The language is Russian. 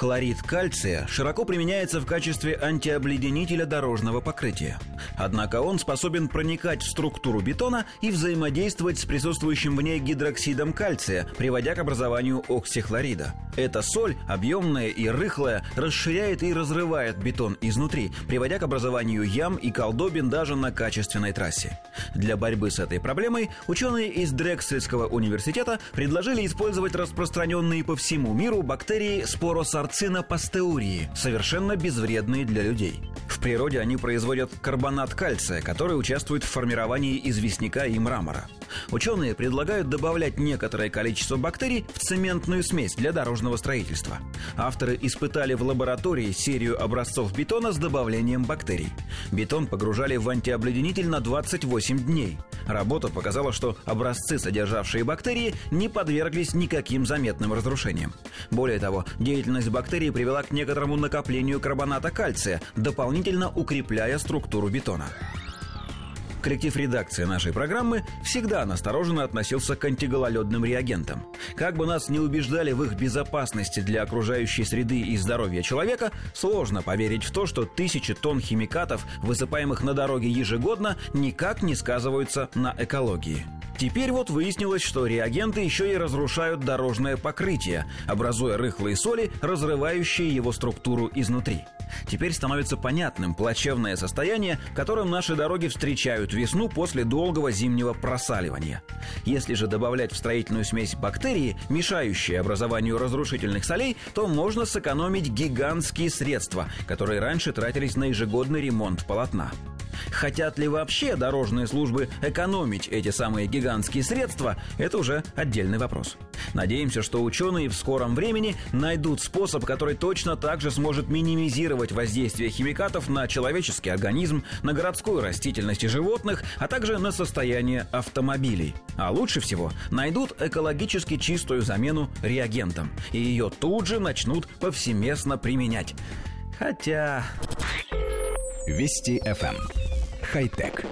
Хлорид кальция широко применяется в качестве антиобледенителя дорожного покрытия. Однако он способен проникать в структуру бетона и взаимодействовать с присутствующим в ней гидроксидом кальция, приводя к образованию оксихлорида. Эта соль, объемная и рыхлая, расширяет и разрывает бетон изнутри, приводя к образованию ям и колдобин даже на качественной трассе. Для борьбы с этой проблемой ученые из Дрексельского университета предложили использовать распространенные по всему миру бактерии споросарцина пастеурии, совершенно безвредные для людей. В природе они производят карбонат кальция, который участвует в формировании известняка и мрамора. Ученые предлагают добавлять некоторое количество бактерий в цементную смесь для дорожного строительства. Авторы испытали в лаборатории серию образцов бетона с добавлением бактерий. Бетон погружали в антиобледенитель на 28 дней. Работа показала, что образцы, содержавшие бактерии, не подверглись никаким заметным разрушениям. Более того, деятельность бактерий привела к некоторому накоплению карбоната кальция, дополнительно укрепляя структуру бетона. Коллектив редакции нашей программы всегда настороженно относился к антигололедным реагентам. Как бы нас не убеждали в их безопасности для окружающей среды и здоровья человека, сложно поверить в то, что тысячи тонн химикатов, высыпаемых на дороге ежегодно, никак не сказываются на экологии. Теперь вот выяснилось, что реагенты еще и разрушают дорожное покрытие, образуя рыхлые соли, разрывающие его структуру изнутри. Теперь становится понятным плачевное состояние, которым наши дороги встречают весну после долгого зимнего просаливания. Если же добавлять в строительную смесь бактерии, мешающие образованию разрушительных солей, то можно сэкономить гигантские средства, которые раньше тратились на ежегодный ремонт полотна. Хотят ли вообще дорожные службы экономить эти самые гигантские средства, это уже отдельный вопрос. Надеемся, что ученые в скором времени найдут способ, который точно так же сможет минимизировать воздействие химикатов на человеческий организм, на городскую растительность и животных, а также на состояние автомобилей. А лучше всего найдут экологически чистую замену реагентам, и ее тут же начнут повсеместно применять. Хотя... Вести FM. Эм. Хай-тек.